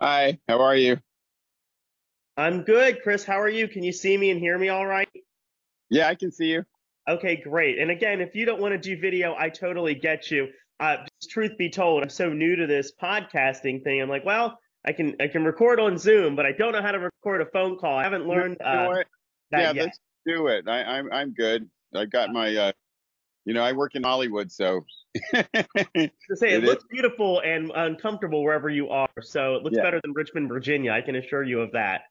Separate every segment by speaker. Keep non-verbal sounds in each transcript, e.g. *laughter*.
Speaker 1: Hi, how are you?
Speaker 2: I'm good, Chris. How are you? Can you see me and hear me all right?
Speaker 1: Yeah, I can see you.
Speaker 2: Okay, great. And again, if you don't want to do video, I totally get you. Uh, just truth be told, I'm so new to this podcasting thing. I'm like, well, I can I can record on Zoom, but I don't know how to record a phone call. I haven't learned uh, that
Speaker 1: Yeah,
Speaker 2: yet.
Speaker 1: let's do it. I, I'm I'm good. I got my uh you know, I work in Hollywood, so *laughs*
Speaker 2: To say it
Speaker 1: It
Speaker 2: looks beautiful and uncomfortable wherever you are, so it looks
Speaker 1: Yeah.
Speaker 2: better than Richmond, Virginia. I can assure you of that.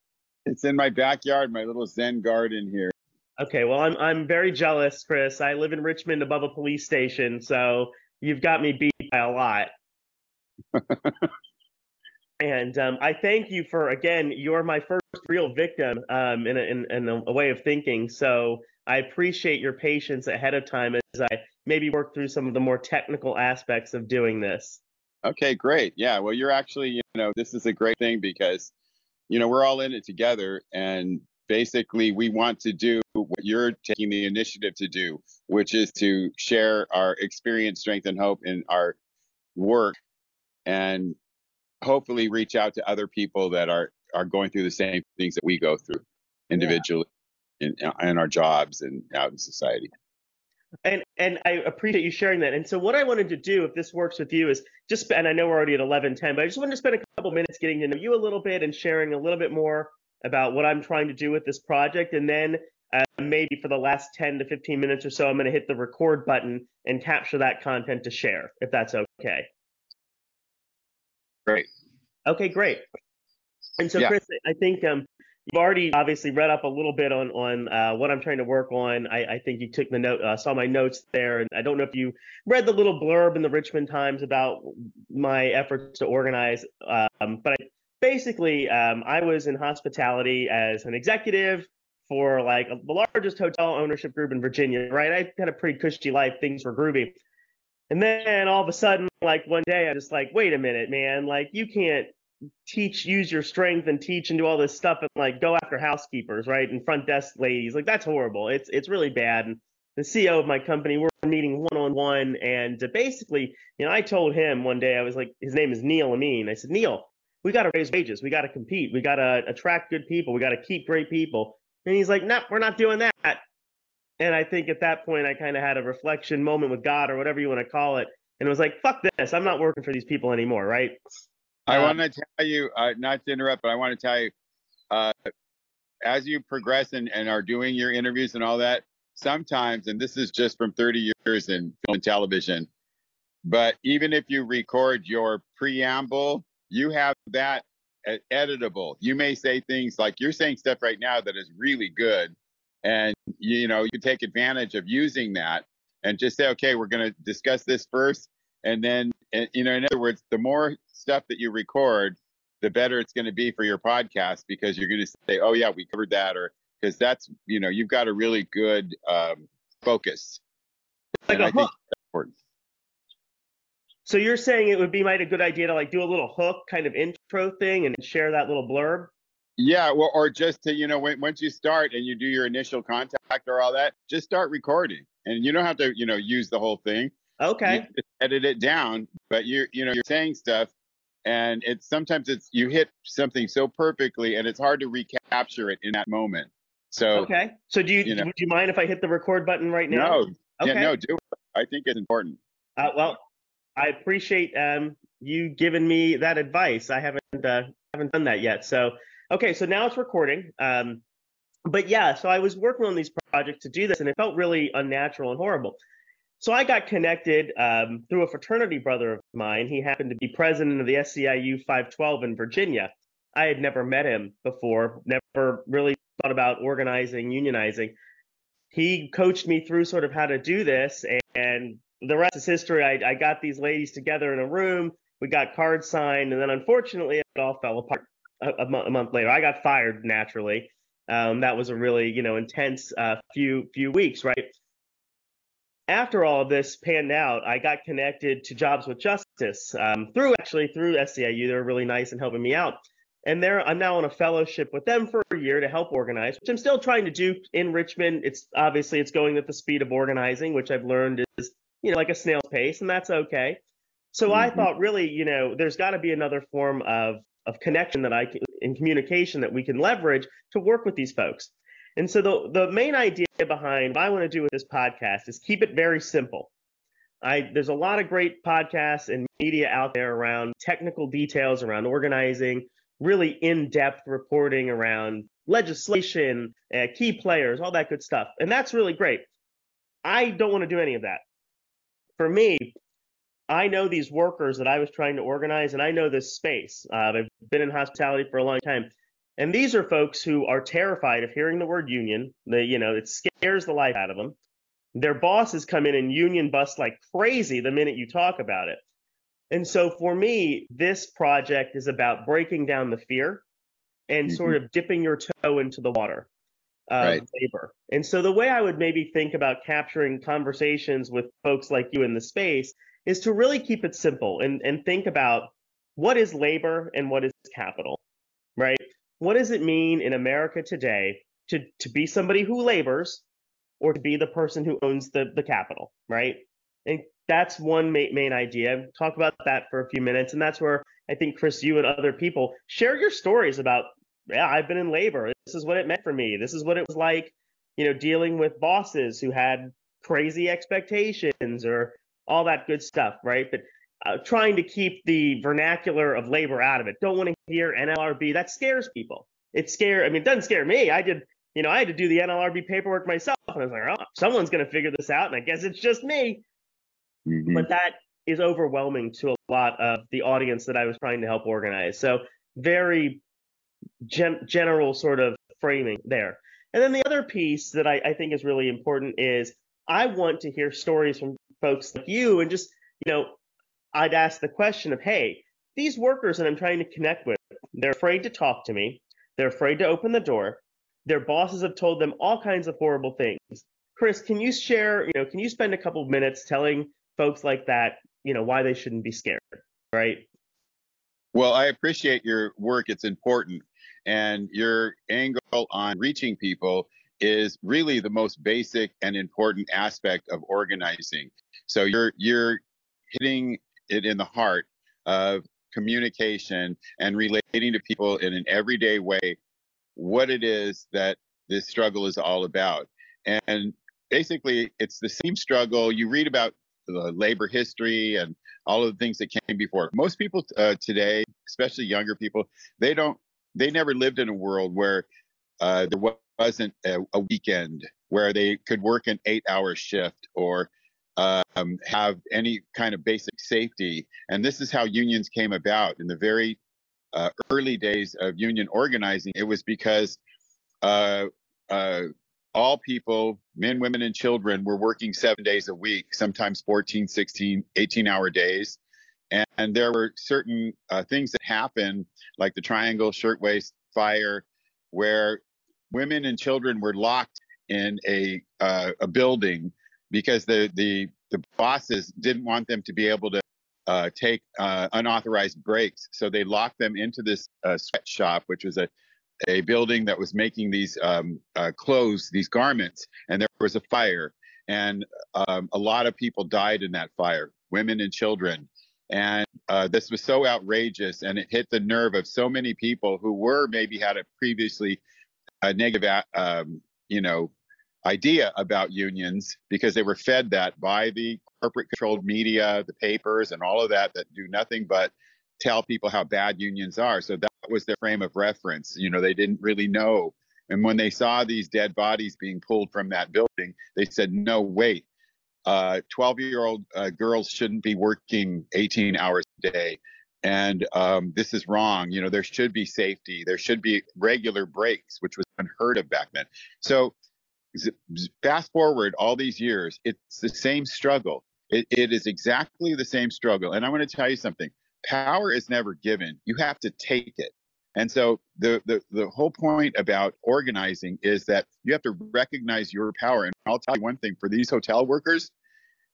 Speaker 1: it's in my backyard, my little Zen garden here.
Speaker 2: Okay, well, I'm I'm very jealous, Chris. I live in Richmond above a police station, so you've got me beat by a lot. *laughs* and um, I thank you for again. You're my first real victim um, in, a, in in a way of thinking. So I appreciate your patience ahead of time as I maybe work through some of the more technical aspects of doing this.
Speaker 1: Okay, great. Yeah, well, you're actually, you know, this is a great thing because, you know, we're all in it together. And basically, we want to do what you're taking the initiative to do, which is to share our experience, strength, and hope in our work and hopefully reach out to other people that are, are going through the same things that we go through individually in, in our jobs and out in society.
Speaker 2: And and I appreciate you sharing that. And so what I wanted to do, if this works with you, is just and I know we're already at eleven ten, but I just wanted to spend a couple minutes getting to know you a little bit and sharing a little bit more about what I'm trying to do with this project, and then uh, maybe for the last ten to fifteen minutes or so, I'm going to hit the record button and capture that content to share, if that's okay.
Speaker 1: Great.
Speaker 2: Okay, great. And so,
Speaker 1: Yeah.
Speaker 2: Chris, I think um, you've already obviously read up a little bit on on uh, what I'm trying to work on. I, I think you took the note, uh, saw my notes there, and I don't know if you read the little blurb in the Richmond Times about my efforts to organize. Um, but I, basically, um, I was in hospitality as an executive for like the largest hotel ownership group in Virginia. Right, I had a pretty cushy life. Things were groovy. And then all of a sudden, like one day, I just like, wait a minute, man, like you can't teach, use your strength and teach and do all this stuff and like go after housekeepers, right? And front desk ladies. Like that's horrible. It's it's really bad. And the CEO of my company, we're meeting one on one, and uh, basically, you know, I told him one day, I was like, his name is Neil Amin. I said, Neil, we got to raise wages, we got to compete, we got to attract good people, we got to keep great people. And he's like, no, we're not doing that. And I think at that point, I kind of had a reflection moment with God or whatever you want to call it. And it was like, fuck this. I'm not working for these people anymore, right?
Speaker 1: I
Speaker 2: Uh,
Speaker 1: want to tell you, uh, not to interrupt, but I want to tell you, uh, as you progress and, and are doing your interviews and all that, sometimes, and this is just from 30 years in film and television, but even if you record your preamble, you have that editable. You may say things like you're saying stuff right now that is really good, and you know you can take advantage of using that and just say, okay, we're going to discuss this first, and then and, you know, in other words, the more stuff that you record, the better it's going to be for your podcast because you're going to say, oh yeah, we covered that, or because that's you know you've got a really good um, focus.
Speaker 2: Like
Speaker 1: and
Speaker 2: a
Speaker 1: I
Speaker 2: hook.
Speaker 1: important.
Speaker 2: So you're saying it would be might a good idea to like do a little hook kind of intro thing and share that little blurb?
Speaker 1: Yeah, well, or just to you know, when, once you start and you do your initial contact or all that, just start recording, and you don't have to you know use the whole thing.
Speaker 2: Okay.
Speaker 1: edit it down, but you're you know you're saying stuff, and it's sometimes it's you hit something so perfectly, and it's hard to recapture it in that moment. So
Speaker 2: Okay. So do you,
Speaker 1: you know-
Speaker 2: would you mind if I hit the record button right now?
Speaker 1: no,
Speaker 2: Okay.
Speaker 1: yeah, no, do it. I think it's important.
Speaker 2: Uh, well, I appreciate um, you giving me that advice. I haven't uh, haven't done that yet. So okay, so now it's recording. Um, but yeah, so I was working on these projects to do this, and it felt really unnatural and horrible. So I got connected um, through a fraternity brother of mine. He happened to be president of the SEIU 512 in Virginia. I had never met him before, never really thought about organizing, unionizing. He coached me through sort of how to do this, and the rest is history. I, I got these ladies together in a room. We got cards signed, and then unfortunately, it all fell apart a, a, mo- a month later. I got fired naturally. Um, that was a really, you know, intense uh, few few weeks, right? After all of this panned out, I got connected to Jobs with Justice um, through actually through SEIU. They were really nice and helping me out. And there, I'm now on a fellowship with them for a year to help organize, which I'm still trying to do in Richmond. It's obviously it's going at the speed of organizing, which I've learned is you know like a snail's pace, and that's okay. So I
Speaker 1: Mhm.
Speaker 2: thought really, you know, there's got to be another form of of connection that I can, in communication that we can leverage to work with these folks. And so the the main idea behind what I want to do with this podcast is keep it very simple. I there's a lot of great podcasts and media out there around technical details around organizing, really in-depth reporting around legislation, uh, key players, all that good stuff. And that's really great. I don't want to do any of that. For me, I know these workers that I was trying to organize, and I know this space. Uh, I've been in hospitality for a long time, and these are folks who are terrified of hearing the word union. The you know it scares the life out of them. Their bosses come in and union bust like crazy the minute you talk about it. And so for me, this project is about breaking down the fear and mm-hmm. sort of dipping your toe into the water of right. labor. And so the way I would maybe think about capturing conversations with folks like you in the space is to really keep it simple and, and think about what is labor and what is capital, right? What does it mean in America today to, to be somebody who labors or to be the person who owns the, the capital, right? And that's one main, main idea. Talk about that for a few minutes. And that's where I think, Chris, you and other people share your stories about, yeah, I've been in labor. This is what it meant for me. This is what it was like, you know, dealing with bosses who had crazy expectations or all that good stuff, right? But uh, trying to keep the vernacular of labor out of it. Don't want to hear NLRB. That scares people. It scare. I mean, it doesn't scare me. I did, you know, I had to do the NLRB paperwork myself, and I was like, oh, someone's going to figure this out, and I guess it's just me. Mm-hmm. But that is overwhelming to a lot of the audience that I was trying to help organize. So very gen- general sort of framing there. And then the other piece that I, I think is really important is I want to hear stories from folks like you and just, you know, I'd ask the question of, hey, these workers that I'm trying to connect with, they're afraid to talk to me. They're afraid to open the door. Their bosses have told them all kinds of horrible things. Chris, can you share, you know, can you spend a couple of minutes telling folks like that, you know, why they shouldn't be scared, right?
Speaker 1: Well, I appreciate your work. It's important. And your angle on reaching people is really the most basic and important aspect of organizing. So you're you're hitting it in the heart of communication and relating to people in an everyday way what it is that this struggle is all about. And basically it's the same struggle you read about the labor history and all of the things that came before. Most people uh, today, especially younger people, they don't, they never lived in a world where uh, there wasn't a, a, weekend where they could work an eight-hour shift or um, have any kind of basic safety. And this is how unions came about in the very uh, early days of union organizing. It was because uh, uh, all people, men, women, and children, were working seven days a week, sometimes 14, 16, 18 hour days. And, and there were certain uh, things that happened, like the Triangle Shirtwaist Fire, where women and children were locked in a, uh, a building because the, the, the bosses didn't want them to be able to uh, take uh, unauthorized breaks. So they locked them into this uh, sweatshop, which was a a building that was making these um, uh, clothes, these garments, and there was a fire, and um, a lot of people died in that fire, women and children. And uh, this was so outrageous, and it hit the nerve of so many people who were maybe had a previously a negative, um, you know, idea about unions because they were fed that by the corporate controlled media, the papers, and all of that that do nothing but tell people how bad unions are. So that was their frame of reference. You know, they didn't really know. And when they saw these dead bodies being pulled from that building, they said, no, wait, 12 uh, year old uh, girls shouldn't be working 18 hours a day. And um, this is wrong. You know, there should be safety. There should be regular breaks, which was unheard of back then. So fast forward all these years, it's the same struggle. It, it is exactly the same struggle. And I want to tell you something power is never given. You have to take it. And so the, the the whole point about organizing is that you have to recognize your power. And I'll tell you one thing: for these hotel workers,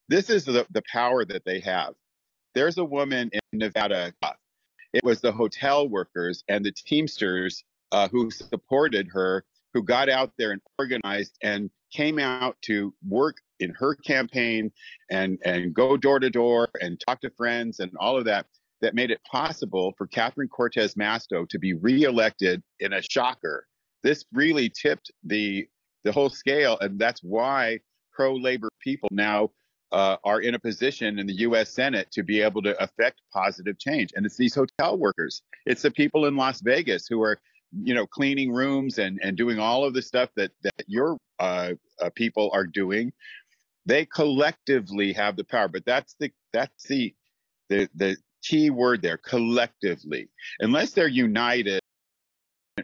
Speaker 1: this is the, the power that they have. There's a woman in Nevada. It was the hotel workers and the Teamsters uh, who supported her, who got out there and organized and came out to work in her campaign and and go door to door and talk to friends and all of that that made it possible for Catherine Cortez Masto to be reelected in a shocker. This really tipped the the whole scale, and that's why pro-labor people now uh, are in a position in the U.S. Senate to be able to affect positive change. And it's these hotel workers. It's the people in Las Vegas who are, you know, cleaning rooms and and doing all of the stuff that that your uh, uh, people are doing. They collectively have the power, but that's the that's the the the key word there collectively unless they're united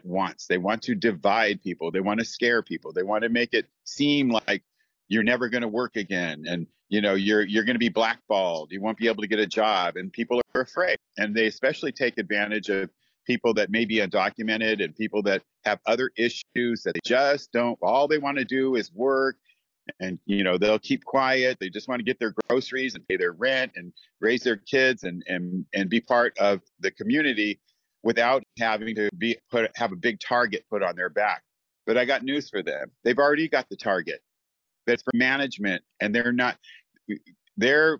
Speaker 1: once they want to divide people they want to scare people they want to make it seem like you're never going to work again and you know you're you're going to be blackballed you won't be able to get a job and people are afraid and they especially take advantage of people that may be undocumented and people that have other issues that they just don't all they want to do is work and you know they'll keep quiet. They just want to get their groceries and pay their rent and raise their kids and and and be part of the community without having to be put have a big target put on their back. But i got news for them. They've already got the target. That's for management and they're not they're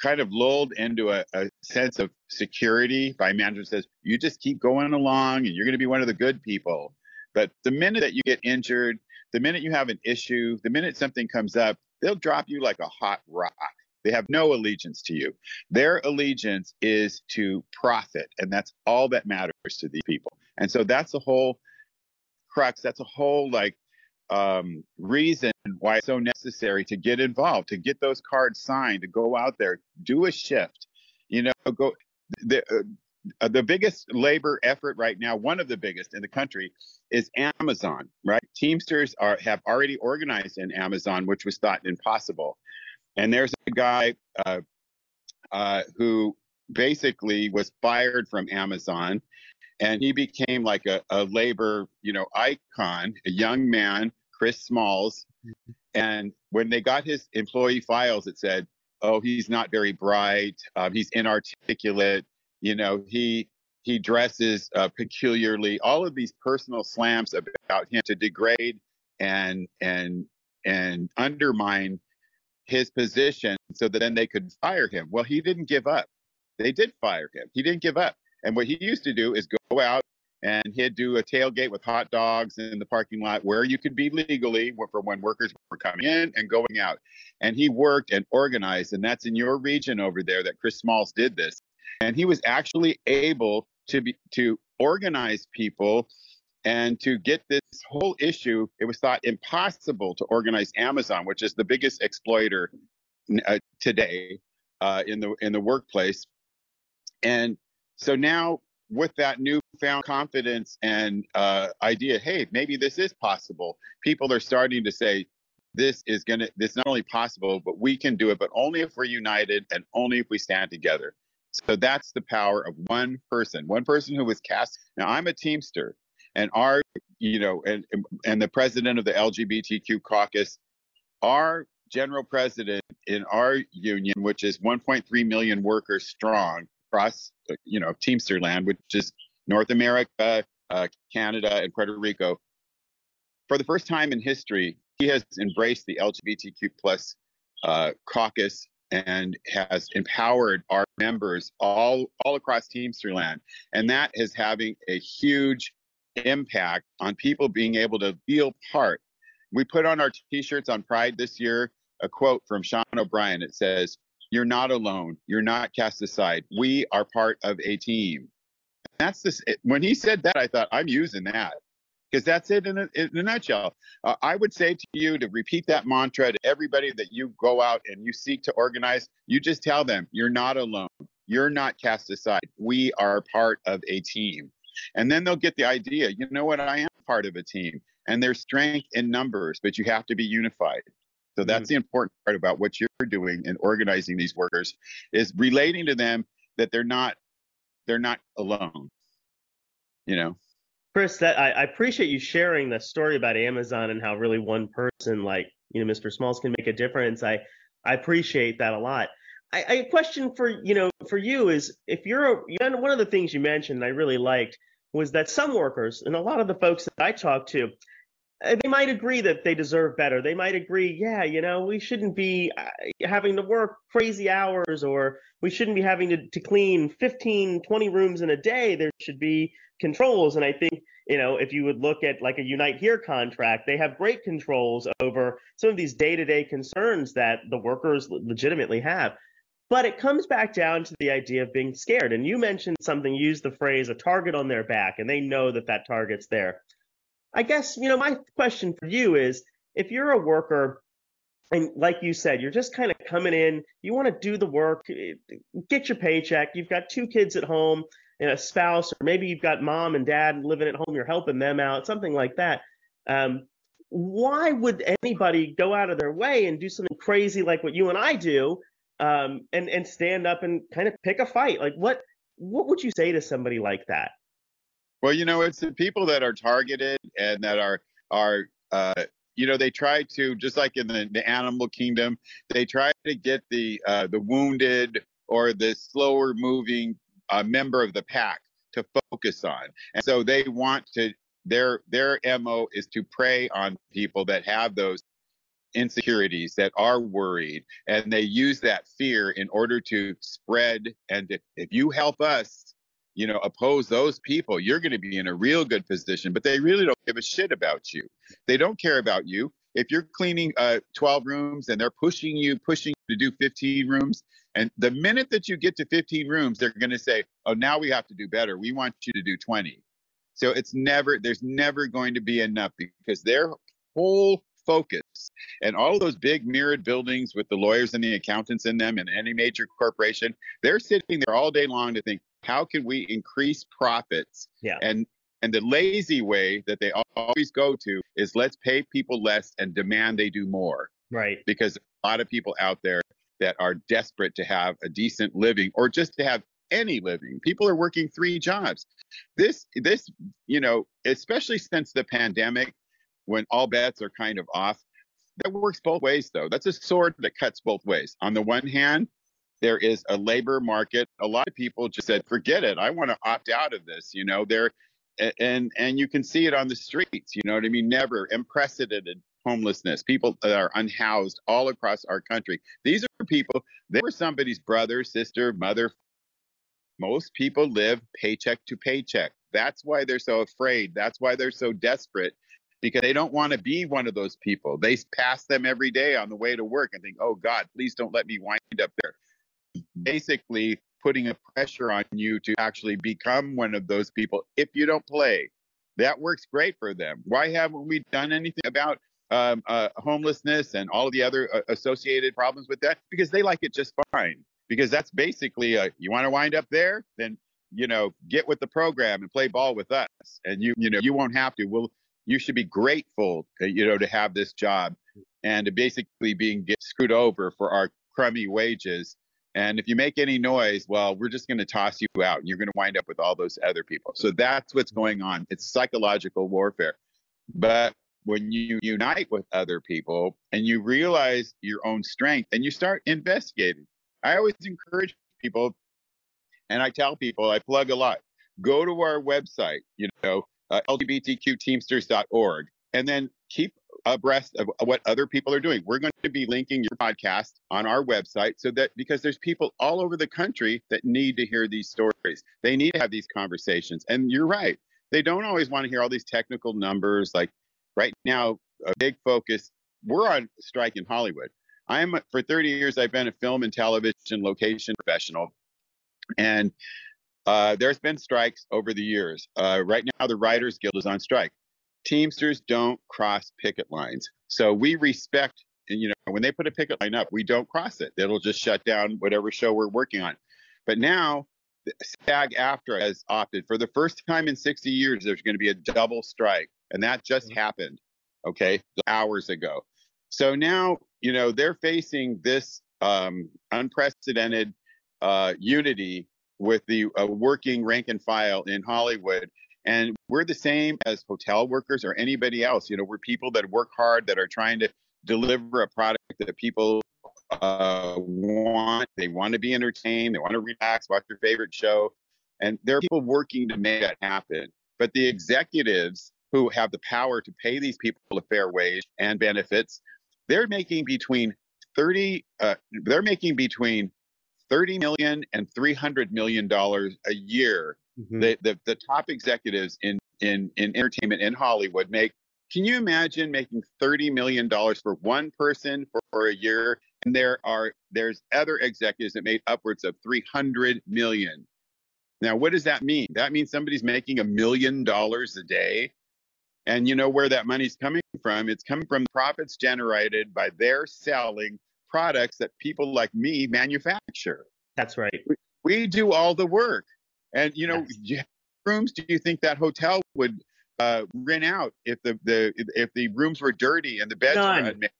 Speaker 1: kind of lulled into a, a sense of security by management says you just keep going along and you're going to be one of the good people but the minute that you get injured the minute you have an issue, the minute something comes up, they'll drop you like a hot rock. They have no allegiance to you. Their allegiance is to profit, and that's all that matters to these people. And so that's a whole crux. That's a whole like um, reason why it's so necessary to get involved, to get those cards signed, to go out there, do a shift. You know, go. The, uh, the biggest labor effort right now, one of the biggest in the country, is Amazon. Right, Teamsters are have already organized in Amazon, which was thought impossible. And there's a guy uh, uh, who basically was fired from Amazon, and he became like a, a labor, you know, icon. A young man, Chris Smalls, mm-hmm. and when they got his employee files, it said, "Oh, he's not very bright. Um, he's inarticulate." You know, he he dresses uh, peculiarly. All of these personal slams about him to degrade and and and undermine his position so that then they could fire him. Well, he didn't give up. They did fire him. He didn't give up. And what he used to do is go out and he'd do a tailgate with hot dogs in the parking lot where you could be legally for when workers were coming in and going out. And he worked and organized, and that's in your region over there that Chris Smalls did this and he was actually able to be to organize people and to get this whole issue it was thought impossible to organize amazon which is the biggest exploiter uh, today uh, in the in the workplace and so now with that newfound confidence and uh, idea hey maybe this is possible people are starting to say this is going to this is not only possible but we can do it but only if we're united and only if we stand together so that's the power of one person, one person who was cast. Now I'm a Teamster, and our, you know, and and the president of the LGBTQ caucus, our general president in our union, which is 1.3 million workers strong across, you know, Teamster land, which is North America, uh, Canada, and Puerto Rico. For the first time in history, he has embraced the LGBTQ plus uh, caucus and has empowered our members all all across Teamsterland, and that is having a huge impact on people being able to feel part. We put on our T-shirts on Pride this year a quote from Sean O'Brien. It says, "You're not alone. You're not cast aside. We are part of a team." That's this. When he said that, I thought I'm using that because that's it in a, in a nutshell. Uh, I would say to you to repeat that mantra to everybody that you go out and you seek to organize. You just tell them you're not alone. You're not cast aside. We are part of a team. And then they'll get the idea. You know what? I am part of a team, and there's strength in numbers, but you have to be unified. So that's mm-hmm. the important part about what you're doing in organizing these workers is relating to them that they're not they're not alone. You know.
Speaker 2: Chris, that I, I, appreciate you sharing the story about Amazon and how really one person like you know Mr. Smalls can make a difference. I I appreciate that a lot. I, I question for you know for you is if you're a, one of the things you mentioned I really liked was that some workers and a lot of the folks that I talked to they might agree that they deserve better. They might agree, yeah, you know, we shouldn't be uh, having to work crazy hours or we shouldn't be having to, to clean 15, 20 rooms in a day. There should be controls. And I think, you know, if you would look at like a Unite Here contract, they have great controls over some of these day to day concerns that the workers legitimately have. But it comes back down to the idea of being scared. And you mentioned something, use the phrase a target on their back, and they know that that target's there. I guess, you know, my question for you is if you're a worker and like you said, you're just kind of coming in, you want to do the work, eh, get your paycheck, you've got two kids at home and a spouse, or maybe you've got mom and dad living at home, you're helping them out, something like that. Um, why would anybody go out of their way and do something crazy like what you and I do um, and, and stand up and kind of pick a fight? Like what, what would you say to somebody like that?
Speaker 1: Well, you know, it's the people that are targeted and that are are uh, you know they try to just like in the, the animal kingdom, they try to get the uh, the wounded or the slower moving uh, member of the pack to focus on, and so they want to their their mo is to prey on people that have those insecurities that are worried and they use that fear in order to spread. And if, if you help us you know, oppose those people, you're going to be in a real good position. But they really don't give a shit about you. They don't care about you. If you're cleaning uh, 12 rooms and they're pushing you, pushing you to do 15 rooms, and the minute that you get to 15 rooms, they're going to say, "Oh, now we have to do better. We want you to do 20." So it's never, there's never going to be enough because their whole focus and all those big mirrored buildings with the lawyers and the accountants in them and any major corporation, they're sitting there all day long to think, how can we increase profits?
Speaker 2: Yeah.
Speaker 1: And and the lazy way that they always go to is let's pay people less and demand they do more.
Speaker 2: Right.
Speaker 1: Because a lot of people out there that are desperate to have a decent living or just to have any living. People are working three jobs. This this, you know, especially since the pandemic when all bets are kind of off, that works both ways though. That's a sword that cuts both ways. On the one hand, there is a labor market. A lot of people just said, forget it. I want to opt out of this. You know, there and and you can see it on the streets. You know what I mean? Never unprecedented homelessness, people that are unhoused all across our country. These are people, they were somebody's brother, sister, mother. Most people live paycheck to paycheck. That's why they're so afraid. That's why they're so desperate because they don't want to be one of those people. They pass them every day on the way to work and think, oh God, please don't let me wind up there basically putting a pressure on you to actually become one of those people if you don't play. That works great for them. Why haven't we done anything about um, uh, homelessness and all the other uh, associated problems with that? Because they like it just fine. Because that's basically a, you want to wind up there, then you know get with the program and play ball with us, and you you know you won't have to. Well, you should be grateful, uh, you know, to have this job and to basically being get screwed over for our crummy wages and if you make any noise, well, we're just going to toss you out and you're going to wind up with all those other people. So that's what's going on. It's psychological warfare. But when you unite with other people and you realize your own strength and you start investigating, I always encourage people and I tell people, I plug a lot, go to our website, you know, uh, lgbtqteamsters.org, and then keep abreast of what other people are doing. We're going to be linking your podcast on our website so that because there's people all over the country that need to hear these stories. They need to have these conversations. And you're right. They don't always want to hear all these technical numbers. Like right now, a big focus, we're on strike in Hollywood. I'm for 30 years, I've been a film and television location professional. And uh, there's been strikes over the years. Uh, right now, the Writers Guild is on strike. Teamsters don't cross picket lines. So we respect, you know, when they put a picket line up, we don't cross it. It'll just shut down whatever show we're working on. But now, SAG AFTRA has opted for the first time in 60 years, there's going to be a double strike. And that just mm-hmm. happened, okay, hours ago. So now, you know, they're facing this um, unprecedented uh, unity with the uh, working rank and file in Hollywood and we're the same as hotel workers or anybody else. You know, we're people that work hard, that are trying to deliver a product that people uh, want. They want to be entertained. They want to relax, watch their favorite show. And there are people working to make that happen. But the executives who have the power to pay these people a fair wage and benefits, they're making between 30 uh, they're making between 30 million and 300 million dollars a year mm-hmm. the, the, the top executives in in in entertainment in hollywood make can you imagine making 30 million dollars for one person for, for a year and there are there's other executives that made upwards of 300 million now what does that mean that means somebody's making a million dollars a day and you know where that money's coming from? It's coming from profits generated by their selling products that people like me manufacture.
Speaker 2: That's right.
Speaker 1: We, we do all the work. And you know, yes. rooms do you think that hotel would uh, rent out if the, the if the rooms were dirty and the beds None. were unmade?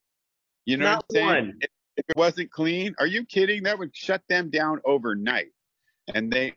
Speaker 1: You know
Speaker 2: Not what I'm saying?
Speaker 1: If, if it wasn't clean, are you kidding? That would shut them down overnight. And they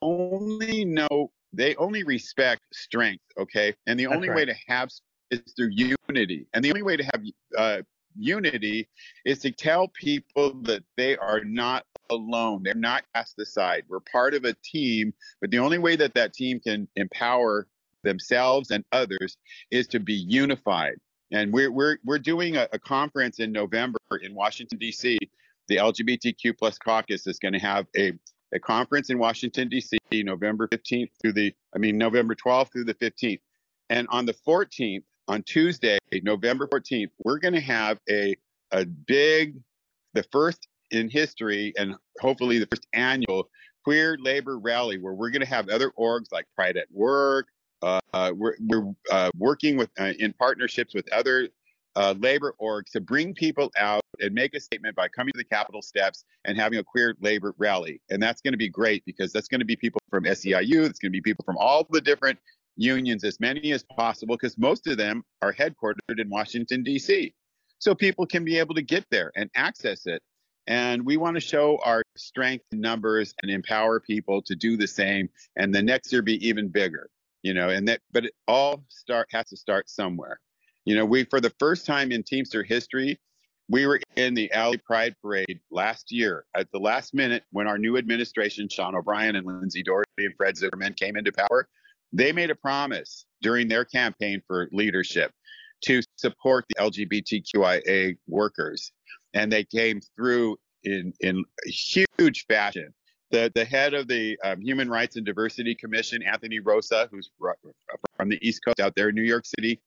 Speaker 1: only know they only respect strength, okay? And the That's only right. way to have is through unity. And the only way to have uh, unity is to tell people that they are not alone. They're not cast aside. We're part of a team, but the only way that that team can empower themselves and others is to be unified. And we're we're we're doing a, a conference in November in Washington D.C. The LGBTQ plus caucus is going to have a a conference in Washington, D.C., November 15th through the, I mean, November 12th through the 15th. And on the 14th, on Tuesday, November 14th, we're going to have a, a big, the first in history and hopefully the first annual queer labor rally where we're going to have other orgs like Pride at Work. Uh, uh, we're we're uh, working with uh, in partnerships with other uh, labor orgs to bring people out and make a statement by coming to the Capitol steps and having a queer labor rally. And that's going to be great because that's going to be people from SEIU, it's going to be people from all the different unions, as many as possible, because most of them are headquartered in Washington, D.C. So people can be able to get there and access it. And we want to show our strength in numbers and empower people to do the same. And the next year be even bigger, you know, and that, but it all start has to start somewhere. You know, we for the first time in Teamster history, we were in the LA Pride Parade last year at the last minute when our new administration, Sean O'Brien and Lindsay Dougherty and Fred Zuckerman, came into power. They made a promise during their campaign for leadership to support the LGBTQIA workers, and they came through in in huge fashion. The, the head of the um, Human Rights and Diversity Commission, Anthony Rosa, who's from the East Coast out there in New York City,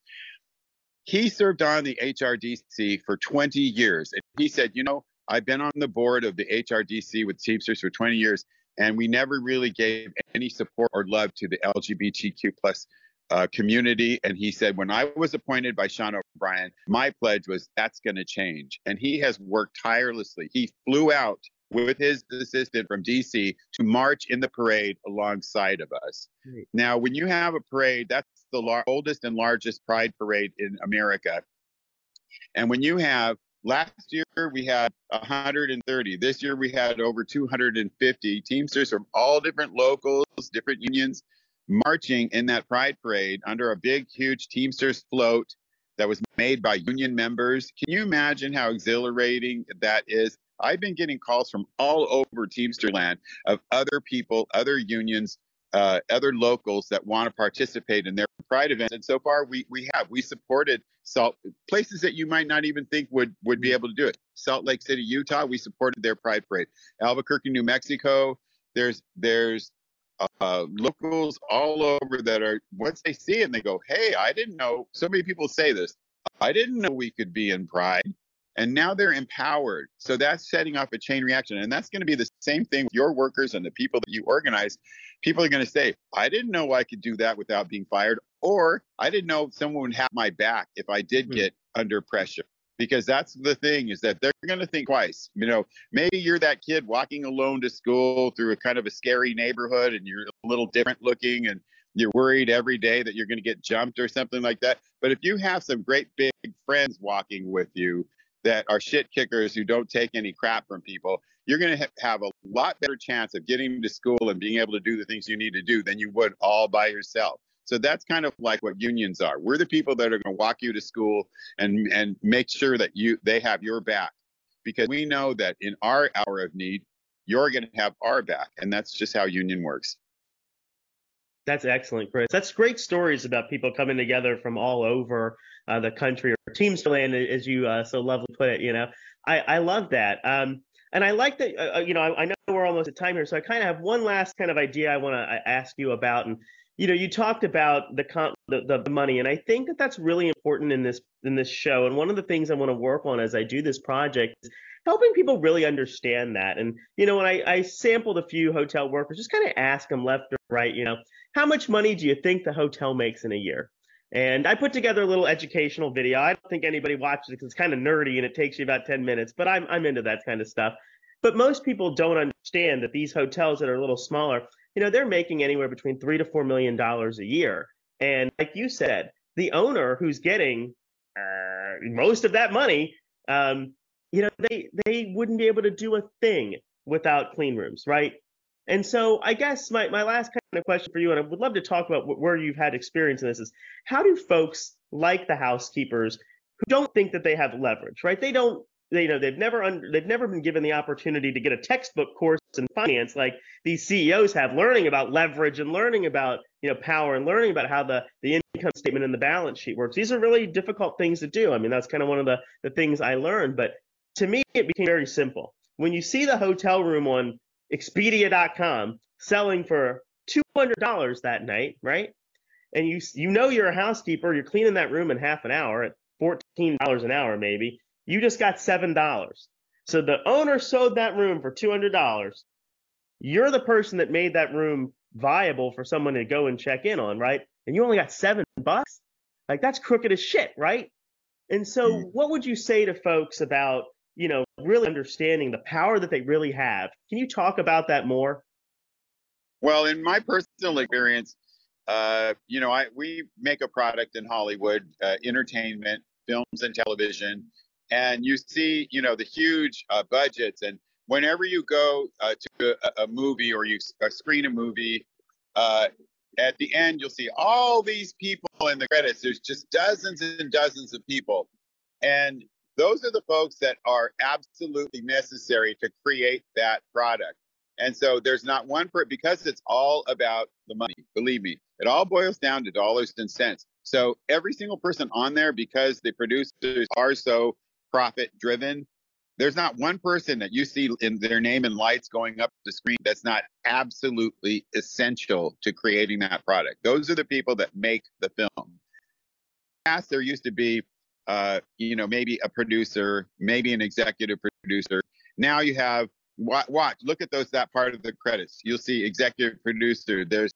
Speaker 1: he served on the HRDC for 20 years. And he said, you know, I've been on the board of the HRDC with Teamsters for 20 years, and we never really gave any support or love to the LGBTQ plus uh, community. And he said, when I was appointed by Sean O'Brien, my pledge was that's going to change. And he has worked tirelessly. He flew out with his assistant from DC to march in the parade alongside of us. Great. Now, when you have a parade, that's the lar- oldest and largest pride parade in America. And when you have last year we had 130, this year we had over 250 Teamsters from all different locals, different unions marching in that pride parade under a big, huge Teamsters float that was made by union members. Can you imagine how exhilarating that is? I've been getting calls from all over Teamster land of other people, other unions, uh, other locals that want to participate in their pride events. And so far, we we have we supported Salt places that you might not even think would would be able to do it. Salt Lake City, Utah, we supported their pride parade. Albuquerque, New Mexico, there's there's uh, locals all over that are once they see it and they go, hey, I didn't know. So many people say this. I didn't know we could be in pride and now they're empowered. So that's setting off a chain reaction. And that's going to be the same thing with your workers and the people that you organize. People are going to say, I didn't know I could do that without being fired, or I didn't know someone would have my back if I did mm-hmm. get under pressure. Because that's the thing is that they're going to think twice. You know, maybe you're that kid walking alone to school through a kind of a scary neighborhood and you're a little different looking and you're worried every day that you're going to get jumped or something like that. But if you have some great big friends walking with you, that are shit kickers who don't take any crap from people, you're going to ha- have a lot better chance of getting to school and being able to do the things you need to do than you would all by yourself. So that's kind of like what unions are. We're the people that are going to walk you to school and and make sure that you they have your back because we know that in our hour of need, you're going to have our back, and that's just how union works.
Speaker 2: That's excellent, Chris. That's great stories about people coming together from all over uh, the country or teams land, as you uh, so lovely put it. You know, I, I love that. Um, and I like that. Uh, uh you know, I, I, know we're almost at time here, so I kind of have one last kind of idea I want to uh, ask you about. And you know, you talked about the, comp, the the money, and I think that that's really important in this in this show. And one of the things I want to work on as I do this project is helping people really understand that. And, you know, when I, I sampled a few hotel workers, just kind of ask them left or right, you know, how much money do you think the hotel makes in a year? And I put together a little educational video. I don't think anybody watches it because it's kind of nerdy and it takes you about 10 minutes, but I'm, I'm into that kind of stuff. But most people don't understand that these hotels that are a little smaller, you know, they're making anywhere between three to four million dollars a year. And like you said, the owner who's getting uh, most of that money, um, you know, they they wouldn't be able to do a thing without clean rooms, right? And so I guess my, my last kind of question for you, and I would love to talk about where you've had experience in this, is how do folks like the housekeepers who don't think that they have leverage, right? They don't, they, you know, they've never un- they've never been given the opportunity to get a textbook course in finance like these CEOs have, learning about leverage and learning about you know power and learning about how the the income statement and the balance sheet works. These are really difficult things to do. I mean, that's kind of one of the the things I learned, but to me, it became very simple. When you see the hotel room on Expedia.com selling for $200 that night, right? And you you know you're a housekeeper, you're cleaning that room in half an hour at $14 an hour maybe. You just got $7. So the owner sold that room for $200. You're the person that made that room viable for someone to go and check in on, right? And you only got 7 bucks? Like that's crooked as shit, right? And so mm. what would you say to folks about you know, really understanding the power that they really have. Can you talk about that more?
Speaker 1: Well, in my personal experience, uh, you know, I we make a product in Hollywood, uh, entertainment, films, and television, and you see, you know, the huge uh, budgets. And whenever you go uh, to a, a, movie or you uh, screen a movie, uh, at the end you'll see all these people in the credits. There's just dozens and dozens of people, and those are the folks that are absolutely necessary to create that product. And so there's not one per because it's all about the money. Believe me, it all boils down to dollars and cents. So every single person on there, because the producers are so profit driven, there's not one person that you see in their name and lights going up the screen that's not absolutely essential to creating that product. Those are the people that make the film. Past, there used to be uh, you know, maybe a producer, maybe an executive producer. Now you have watch, look at those that part of the credits. You'll see executive producer. There's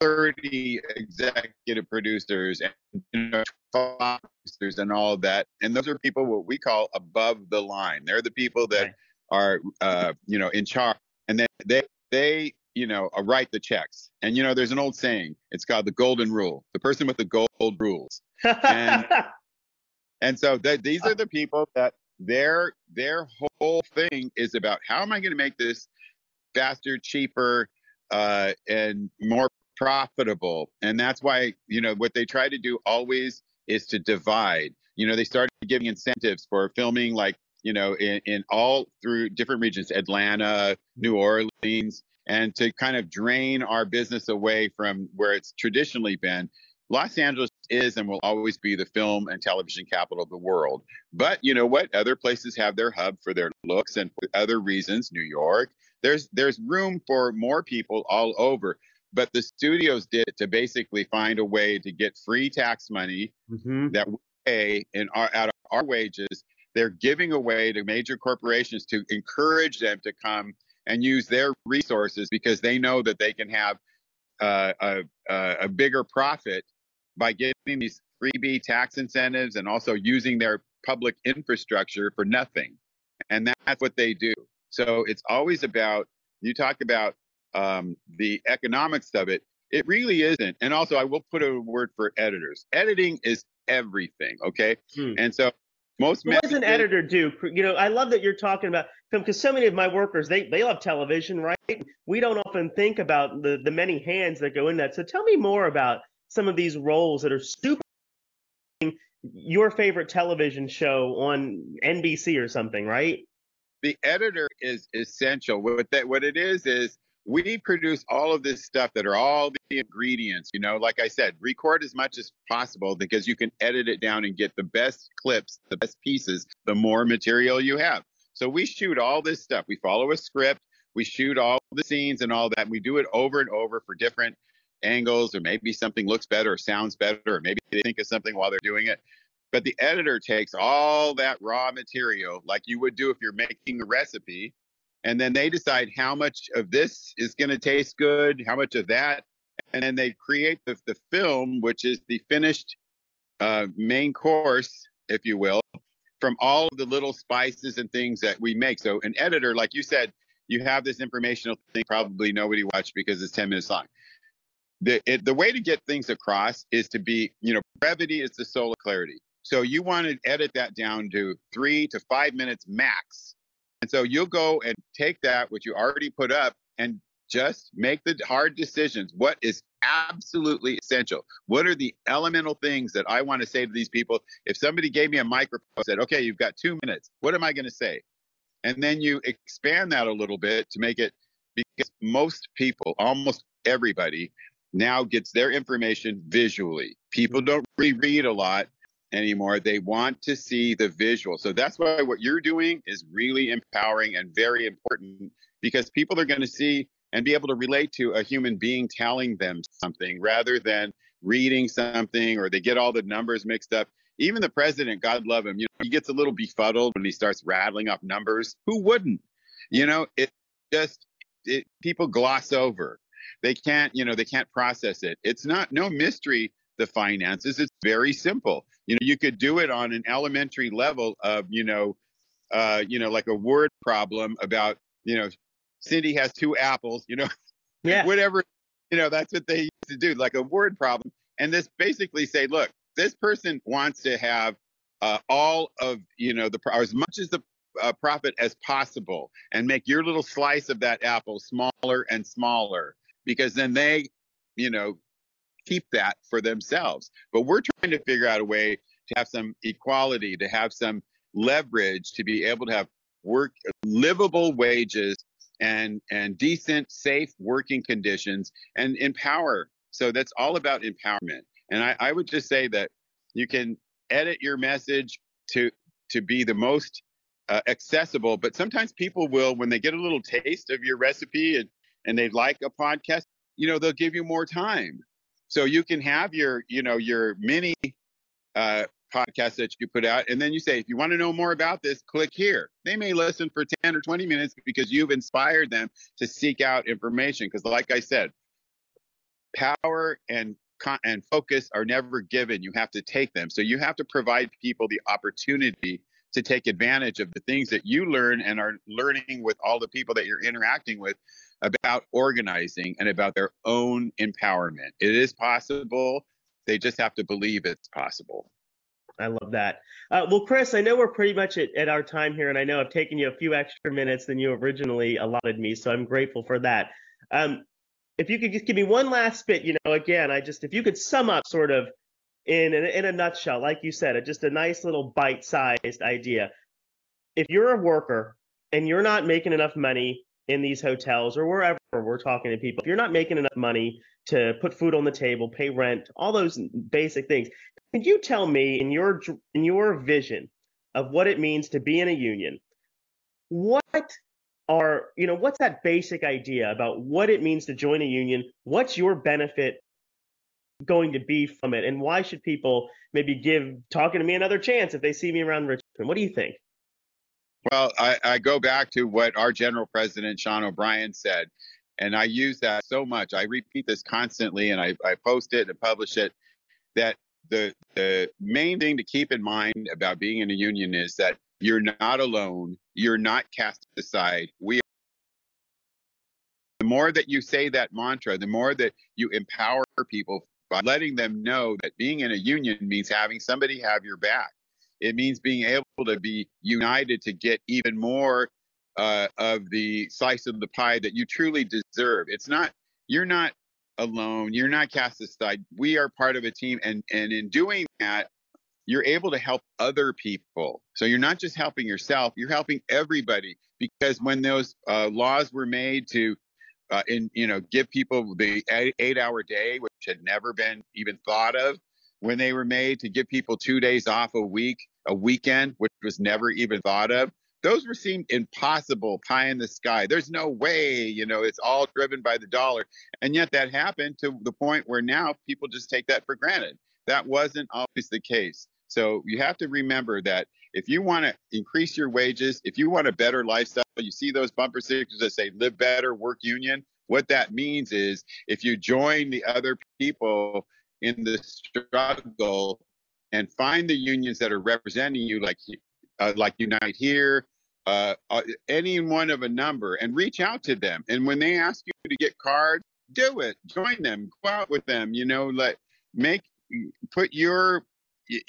Speaker 1: 30 executive producers and you know, producers and all that. And those are people what we call above the line. They're the people that right. are uh, you know in charge, and then they they you know uh, write the checks. And you know, there's an old saying. It's called the golden rule. The person with the gold rules. *laughs* And and so th- these are the people that their their whole thing is about how am I going to make this faster, cheaper, uh, and more profitable. And that's why you know what they try to do always is to divide. You know, they started giving incentives for filming like you know in, in all through different regions, Atlanta, New Orleans, and to kind of drain our business away from where it's traditionally been. Los Angeles is and will always be the film and television capital of the world. But you know what? Other places have their hub for their looks and for other reasons. New York, there's there's room for more people all over. But the studios did to basically find a way to get free tax money mm-hmm. that we pay in our out of our wages. They're giving away to major corporations to encourage them to come and use their resources because they know that they can have uh, a, a bigger profit by giving these freebie tax incentives and also using their public infrastructure for nothing. And that's what they do. So it's always about, you talk about um, the economics of it. It really isn't. And also, I will put a word for editors. Editing is everything. Okay. Hmm. And so most
Speaker 2: what does an editor do? You know, I love that you're talking about because so many of my workers they they love television, right? We don't often think about the the many hands that go in that. So tell me more about some of these roles that are super your favorite television show on NBC or something, right?
Speaker 1: The editor is essential. What that what it is is we produce all of this stuff that are all the ingredients, you know, like I said, record as much as possible because you can edit it down and get the best clips, the best pieces, the more material you have. So we shoot all this stuff. We follow a script, we shoot all the scenes and all that. And we do it over and over for different angles, or maybe something looks better or sounds better, or maybe they think of something while they're doing it. But the editor takes all that raw material, like you would do if you're making a recipe, and then they decide how much of this is going to taste good, how much of that, and then they create the, the film, which is the finished uh, main course, if you will, from all of the little spices and things that we make. So an editor, like you said, you have this informational thing probably nobody watched because it's 10 minutes long. The, it, the way to get things across is to be, you know, brevity is the soul of clarity. So you want to edit that down to three to five minutes max. And so you'll go and take that, which you already put up, and just make the hard decisions. What is absolutely essential? What are the elemental things that I want to say to these people? If somebody gave me a microphone, said, okay, you've got two minutes, what am I going to say? And then you expand that a little bit to make it because most people, almost everybody, now gets their information visually. People don't reread a lot anymore. They want to see the visual. So that's why what you're doing is really empowering and very important because people are going to see and be able to relate to a human being telling them something rather than reading something or they get all the numbers mixed up. Even the president, God love him, you know, he gets a little befuddled when he starts rattling off numbers. Who wouldn't? You know, it just it, people gloss over. They can't, you know, they can't process it. It's not no mystery the finances. It's very simple. You know, you could do it on an elementary level of, you know, uh, you know, like a word problem about, you know, Cindy has two apples, you know, *laughs*
Speaker 2: yeah.
Speaker 1: whatever, you know, that's what they used to do, like a word problem. And this basically say, look, this person wants to have uh, all of, you know, the as much as the uh, profit as possible and make your little slice of that apple smaller and smaller because then they, you know, keep that for themselves. But we're trying to figure out a way to have some equality, to have some leverage, to be able to have work livable wages and and decent, safe working conditions and empower. So that's all about empowerment. And I, I would just say that you can edit your message to to be the most uh, accessible. But sometimes people will, when they get a little taste of your recipe and and they like a podcast, you know, they'll give you more time. So you can have your, you know, your mini uh, podcast that you put out, and then you say, if you want to know more about this, click here. They may listen for 10 or 20 minutes because you've inspired them to seek out information. Because, like I said, power and and focus are never given. You have to take them. So you have to provide people the opportunity to take advantage of the things that you learn and are learning with all the people that you're interacting with about organizing and about their own empowerment. It is possible. They just have to believe it's possible.
Speaker 2: I love that. Uh, well, Chris, I know we're pretty much at, at, our time here, and I know I've taken you a few extra minutes than you originally allotted me, so I'm grateful for that. Um, if you could just give me one last bit, you know, again, I just, if you could sum up sort of in, in, in a nutshell, like you said, just a nice little bite sized idea. If you're a worker and you're not making enough money in these hotels or wherever we're talking to people, if you're not making enough money to put food on the table, pay rent, all those basic things, could you tell me in your in your vision of what it means to be in a union, what are you know what's that basic idea about what it means to join a union? What's your benefit going to be from it, and why should people maybe give talking to me another chance if they see me around Richmond? What do you think?
Speaker 1: Well, I, I go back to what our general president, Sean O'Brien, said, and I use that so much. I repeat this constantly, and I, I post it and publish it. That the the main thing to keep in mind about being in a union is that you're not alone. You're not cast aside. We the more that you say that mantra, the more that you empower people by letting them know that being in a union means having somebody have your back. It means being able to be united to get even more uh, of the slice of the pie that you truly deserve. It's not, you're not alone. You're not cast aside. We are part of a team. And, and in doing that, you're able to help other people. So you're not just helping yourself, you're helping everybody. Because when those uh, laws were made to uh, in you know give people the eight, eight hour day, which had never been even thought of when they were made, to give people two days off a week, a weekend, which was never even thought of. Those were seemed impossible, pie in the sky. There's no way, you know, it's all driven by the dollar. And yet that happened to the point where now people just take that for granted. That wasn't always the case. So you have to remember that if you want to increase your wages, if you want a better lifestyle, you see those bumper stickers that say live better, work union. What that means is if you join the other people in the struggle and find the unions that are representing you, like uh, like Unite Here, uh, uh, any one of a number, and reach out to them. And when they ask you to get cards, do it. Join them. Go out with them. You know, let make put your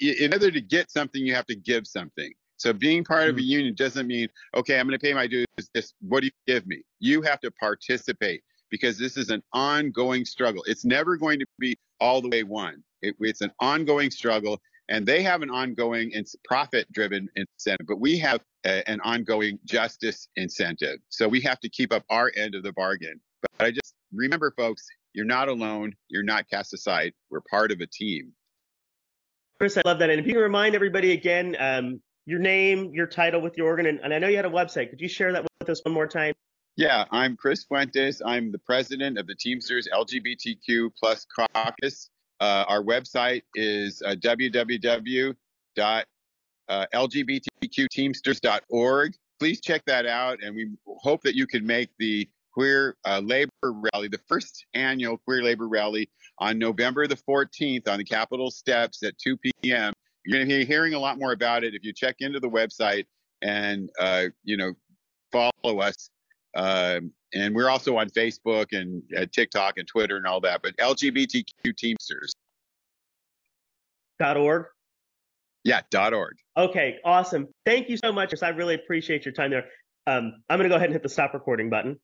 Speaker 1: in order to get something, you have to give something. So being part of a mm-hmm. union doesn't mean, okay, I'm going to pay my dues. This, what do you give me? You have to participate because this is an ongoing struggle. It's never going to be all the way won. It, it's an ongoing struggle, and they have an ongoing profit-driven incentive, but we have a, an ongoing justice incentive. So we have to keep up our end of the bargain. But I just remember, folks, you're not alone. You're not cast aside. We're part of a team.
Speaker 2: Chris, I love that. And if you can remind everybody again, um, your name, your title with your organ, and, and I know you had a website. Could you share that with us one more time?
Speaker 1: Yeah, I'm Chris Fuentes. I'm the president of the Teamsters LGBTQ plus caucus. Uh, our website is uh, www.lgbtqteamsters.org. Please check that out, and we hope that you can make the Queer uh, Labor Rally, the first annual Queer Labor Rally on November the 14th on the Capitol steps at 2 p.m. You're going to be hearing a lot more about it if you check into the website and, uh, you know, follow us. Um, and we're also on Facebook and uh, TikTok and Twitter and all that, but LGBTQ Teamsters.
Speaker 2: Dot org.
Speaker 1: Yeah, dot org.
Speaker 2: Okay, awesome. Thank you so much. I really appreciate your time there. Um, I'm going to go ahead and hit the stop recording button.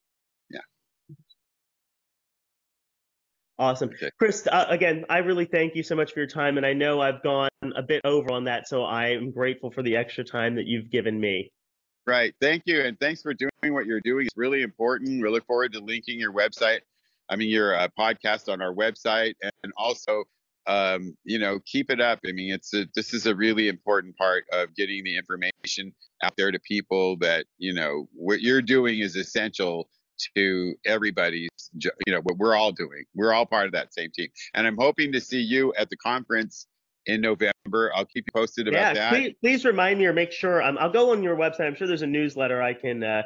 Speaker 2: Awesome. Chris, uh, again, I really thank you so much for your time. And I know I've gone a bit over on that. So I am grateful for the extra time that you've given me.
Speaker 1: Right. Thank you. And thanks for doing what you're doing. It's really important. We look forward to linking your website. I mean, your uh, podcast on our website. And also, um, you know, keep it up. I mean, it's a, this is a really important part of getting the information out there to people that, you know, what you're doing is essential to everybody's, you know, what we're all doing. We're all part of that same team. And I'm hoping to see you at the conference in November. I'll keep you posted about
Speaker 2: yeah,
Speaker 1: that.
Speaker 2: Please, please remind me or make sure. Um, I'll go on your website. I'm sure there's a newsletter I can uh,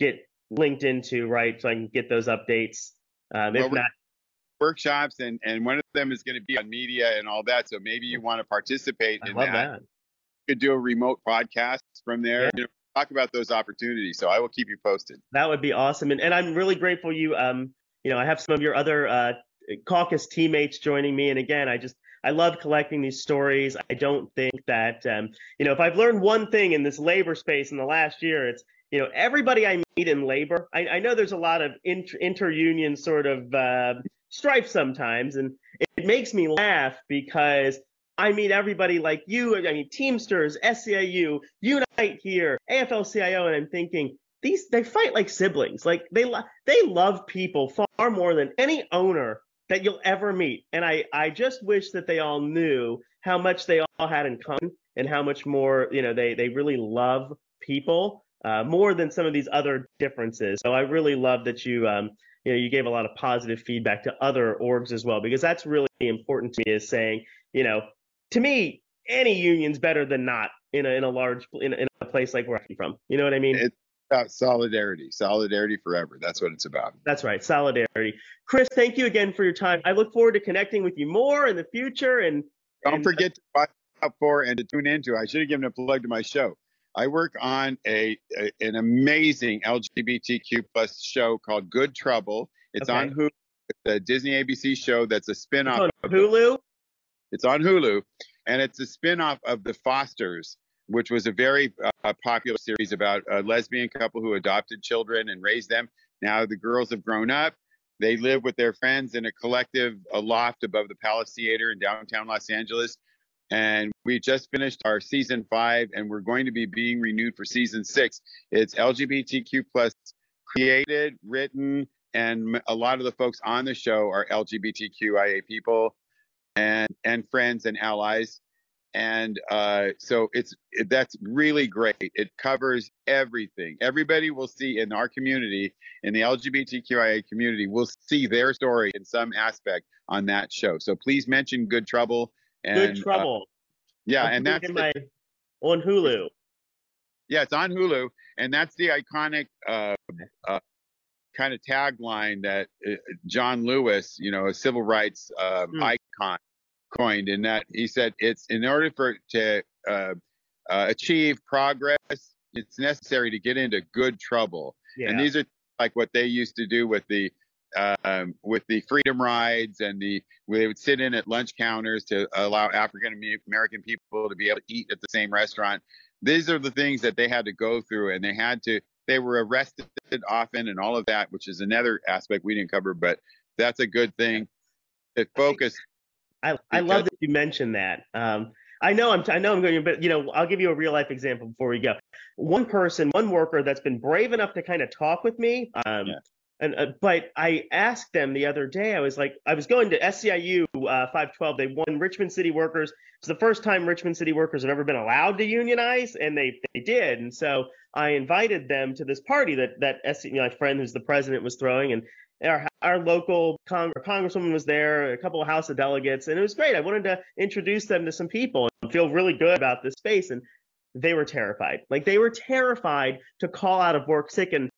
Speaker 2: get linked into, right? So I can get those updates. Um, well, if not,
Speaker 1: workshops and and one of them is going to be on media and all that. So maybe you want to participate I in that. that. You could do a remote podcast from there. Yeah. You know, talk about those opportunities. So I will keep you posted.
Speaker 2: That would be awesome. And, and I'm really grateful you, um, you know, I have some of your other uh, caucus teammates joining me. And again, I just, I love collecting these stories. I don't think that, um, you know, if I've learned one thing in this labor space in the last year, it's, you know, everybody I meet in labor, I, I know there's a lot of inter, inter-union sort of uh, strife sometimes, and it makes me laugh because I mean everybody like you, I mean Teamsters, SEIU, Unite here, AFL-CIO, and I'm thinking these they fight like siblings. Like they lo- they love people far more than any owner that you'll ever meet. And I I just wish that they all knew how much they all had in common and how much more you know they they really love people uh, more than some of these other differences. So I really love that you um you know you gave a lot of positive feedback to other orgs as well because that's really important to me is saying you know to me, any union's better than not in a in a large in a, in a place like where I'm from. You know what I mean?
Speaker 1: It's about solidarity, solidarity forever. That's what it's about.
Speaker 2: That's right, solidarity. Chris, thank you again for your time. I look forward to connecting with you more in the future. And
Speaker 1: don't
Speaker 2: and, uh,
Speaker 1: forget to watch out for and to tune into. I should have given a plug to my show. I work on a, a an amazing LGBTQ plus show called Good Trouble. It's okay. on Hulu. It's a Disney ABC show that's a spin-off.
Speaker 2: Hulu.
Speaker 1: It's on Hulu, and it's a spin-off of The Fosters, which was a very uh, popular series about a lesbian couple who adopted children and raised them. Now the girls have grown up. They live with their friends in a collective loft above the Palace Theater in downtown Los Angeles. And we just finished our season five, and we're going to be being renewed for season six. It's LGBTQ plus created, written, and a lot of the folks on the show are LGBTQIA people and and friends and allies and uh, so it's it, that's really great. It covers everything. Everybody will see in our community, in the LGBTQIA community, will see their story in some aspect on that show. So please mention Good Trouble. And,
Speaker 2: Good Trouble.
Speaker 1: Uh, yeah,
Speaker 2: I'm
Speaker 1: and that's
Speaker 2: my, on Hulu.
Speaker 1: Yeah, it's on Hulu, and that's the iconic uh, uh, kind of tagline that uh, John Lewis, you know, a civil rights um, hmm. icon, coined in that he said it's in order for to uh, uh, achieve progress, it's necessary to get into good trouble. Yeah. And these are like what they used to do with the um, with the freedom rides and the they would sit in at lunch counters to allow African American people to be able to eat at the same restaurant. These are the things that they had to go through, and they had to. They were arrested often, and all of that, which is another aspect we didn't cover, but that's a good thing. It focused
Speaker 2: I, I love that you mentioned that. Um, I know I'm I know I'm going, but you know I'll give you a real life example before we go. One person, one worker that's been brave enough to kind of talk with me. Um, yeah. And uh, but I asked them the other day. I was like, I was going to SEIU uh, 512. They won Richmond City workers. It's the first time Richmond City workers have ever been allowed to unionize, and they they did. And so I invited them to this party that that SE, my friend who's the president was throwing, and our, our local Cong- congresswoman was there, a couple of House of Delegates, and it was great. I wanted to introduce them to some people and feel really good about this space. And they were terrified. Like they were terrified to call out of work sick. And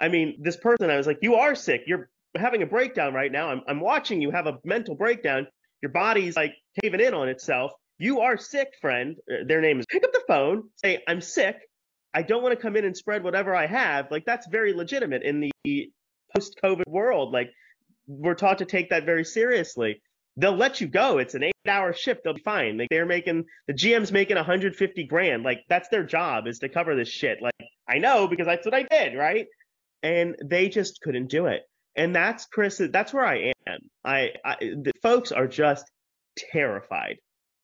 Speaker 2: I mean, this person, I was like, you are sick. You're having a breakdown right now. I'm, I'm watching you have a mental breakdown. Your body's like caving in on itself. You are sick, friend. Uh, their name is pick up the phone, say, I'm sick. I don't want to come in and spread whatever I have. Like that's very legitimate in the post COVID world. Like we're taught to take that very seriously. They'll let you go. It's an eight hour shift. They'll be fine. Like they're making the GM's making 150 grand. Like that's their job is to cover this shit. Like I know because that's what I did, right? And they just couldn't do it. And that's Chris. That's where I am. I, I the folks are just terrified,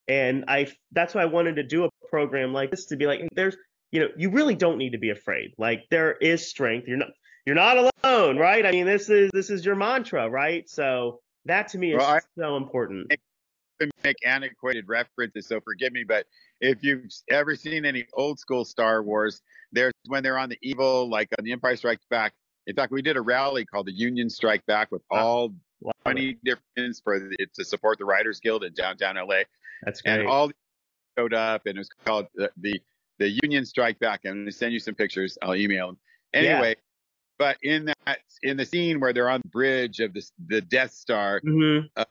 Speaker 2: and I. That's why I wanted to do a program like this to be like, there's, you know, you really don't need to be afraid. Like there is strength. You're not you're not alone, right? I mean, this is this is your mantra, right? So that to me is well, so important.
Speaker 1: I make antiquated references, so forgive me, but if you've ever seen any old school Star Wars, there's when they're on the evil, like on the Empire Strikes Back. In fact, we did a rally called the Union Strike Back with all 20 different for the, to support the Writers Guild in downtown LA.
Speaker 2: That's great.
Speaker 1: And all showed up, and it was called the the, the Union Strike Back. I'm going to send you some pictures. I'll email them. Anyway. But in that in the scene where they're on the bridge of the the Death Star, mm-hmm. uh,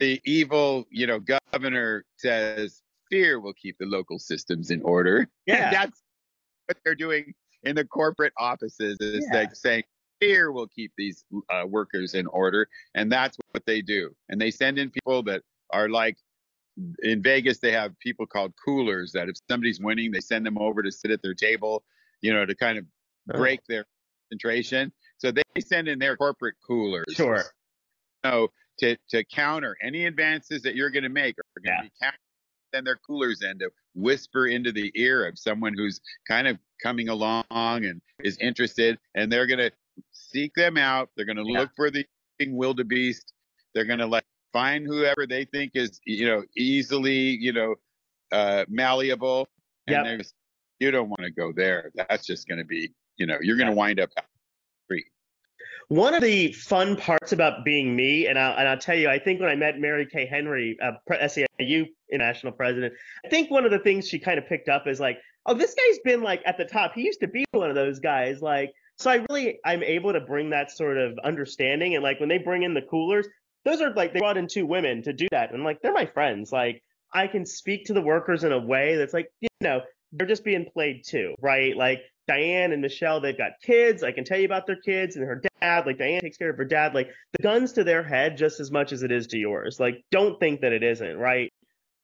Speaker 1: the evil you know governor says, "Fear will keep the local systems in order."
Speaker 2: Yeah,
Speaker 1: and that's what they're doing in the corporate offices. Is yeah. like saying, "Fear will keep these uh, workers in order," and that's what they do. And they send in people that are like in Vegas, they have people called coolers that if somebody's winning, they send them over to sit at their table, you know, to kind of break their concentration. So they send in their corporate coolers.
Speaker 2: Sure.
Speaker 1: So to to counter any advances that you're going to make are going to yeah. be countered. Send their coolers in to whisper into the ear of someone who's kind of coming along and is interested, and they're going to seek them out. They're going to yeah. look for the wildebeest. They're going to like find whoever they think is you know easily you know uh, malleable. And yep. you don't want to go there. That's just going to be you know, you're going to wind up free.
Speaker 2: One of the fun parts about being me, and I'll, and I'll tell you, I think when I met Mary Kay Henry, uh, SEIU international president, I think one of the things she kind of picked up is like, oh, this guy's been like at the top. He used to be one of those guys. Like, so I really, I'm able to bring that sort of understanding. And like when they bring in the coolers, those are like, they brought in two women to do that. And like, they're my friends. Like, I can speak to the workers in a way that's like, you know, they're just being played too, right? Like Diane and Michelle, they've got kids. I can tell you about their kids and her dad. Like Diane takes care of her dad. Like the gun's to their head just as much as it is to yours. Like don't think that it isn't, right?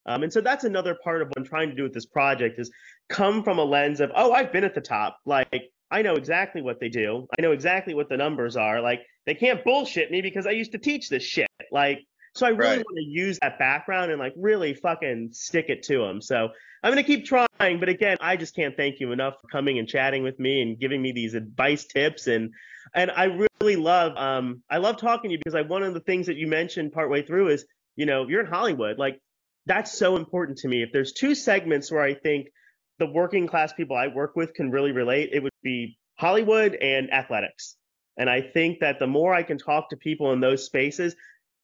Speaker 2: Um, and so that's another part of what I'm trying to do with this project is come from a lens of, oh, I've been at the top. Like I know exactly what they do. I know exactly what the numbers are. Like they can't bullshit me because I used to teach this shit. Like So I really
Speaker 1: Right.
Speaker 2: want to use that background and like really fucking stick it to them. So I'm going to keep trying. But again, I just can't thank you enough for coming and chatting with me and giving me these advice tips. And, and I really love, um, I love talking to you because I, one of the things that you mentioned partway through is, you know, you're in Hollywood. Like that's so important to me. If there's two segments where I think the working class people I work with can really relate, it would be Hollywood and athletics. And I think that the more I can talk to people in those spaces,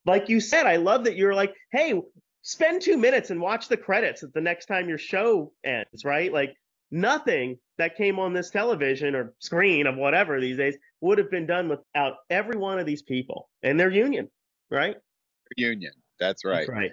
Speaker 2: like you said, I love that you're like, hey, spend two minutes and watch the credits at the next time your show ends, right? Like nothing that came on this television or screen of whatever these days would have been done without every one of these people and their union, right?
Speaker 1: Union. That's right.
Speaker 2: That's right.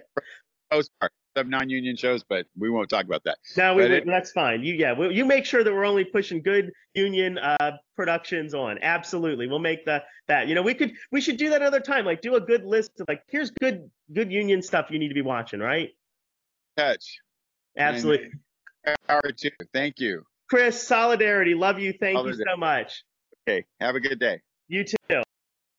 Speaker 1: Most part. Some non-union shows, but we won't talk about that.
Speaker 2: No, we,
Speaker 1: it-
Speaker 2: that's fine. You yeah, we, you make sure that we're only pushing good union uh, productions on. Absolutely, we'll make that that. You know, we could we should do that another time. Like do a good list of like here's good good union stuff you need to be watching. Right?
Speaker 1: Touch.
Speaker 2: Absolutely.
Speaker 1: Power two. Thank you.
Speaker 2: Chris, solidarity. Love you. Thank you so much.
Speaker 1: Okay. Have a good day.
Speaker 2: You too.